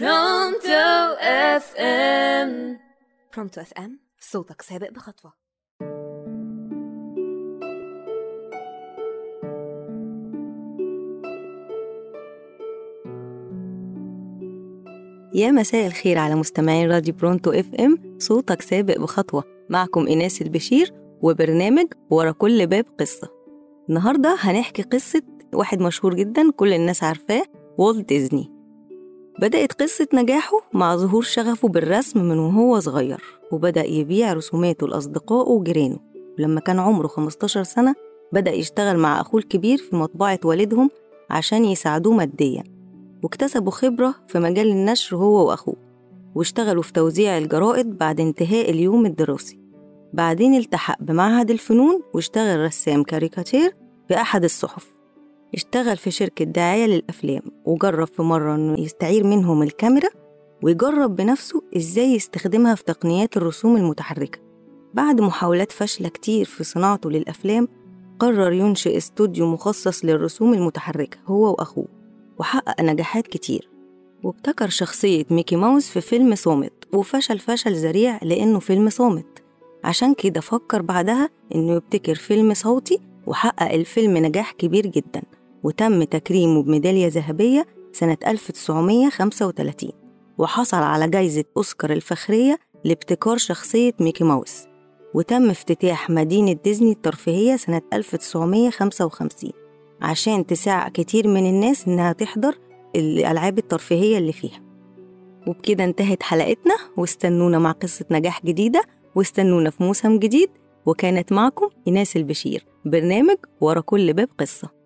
Pronto FM Pronto FM صوتك سابق بخطوة. يا مساء الخير على مستمعين راديو Pronto FM صوتك سابق بخطوة. معكم ايناس البشير وبرنامج ورا كل باب قصة. النهارده هنحكي قصة واحد مشهور جدا كل الناس عارفاه والت ديزني بدأت قصة نجاحه مع ظهور شغفه بالرسم من وهو صغير وبدأ يبيع رسوماته لأصدقائه وجيرانه. ولما كان عمره 15 سنة بدأ يشتغل مع أخوه الكبير في مطبعة والدهم عشان يساعدوه ماديا. واكتسبوا خبرة في مجال النشر هو وأخوه واشتغلوا في توزيع الجرائد بعد انتهاء اليوم الدراسي. بعدين التحق بمعهد الفنون واشتغل رسام كاريكاتير في أحد الصحف. اشتغل في شركة دعاية للأفلام وجرب في مرة إنه يستعير منهم الكاميرا ويجرب بنفسه إزاي يستخدمها في تقنيات الرسوم المتحركة. بعد محاولات فاشلة كتير في صناعته للأفلام قرر ينشئ استوديو مخصص للرسوم المتحركة هو وأخوه وحقق نجاحات كتير. وابتكر شخصية ميكي ماوس في فيلم صامت وفشل فشل ذريع لأنه فيلم صامت. عشان كده فكر بعدها إنه يبتكر فيلم صوتي وحقق الفيلم نجاح كبير جدا. وتم تكريمه بميدالية ذهبية سنة 1935 وحصل على جايزة أوسكار الفخرية لابتكار شخصية ميكي ماوس. وتم افتتاح مدينة ديزني الترفيهية سنة 1955 عشان تساع كتير من الناس إنها تحضر الألعاب الترفيهية اللي فيها. وبكده انتهت حلقتنا واستنونا مع قصة نجاح جديدة واستنونا في موسم جديد وكانت معكم إيناس البشير برنامج ورا كل باب قصة.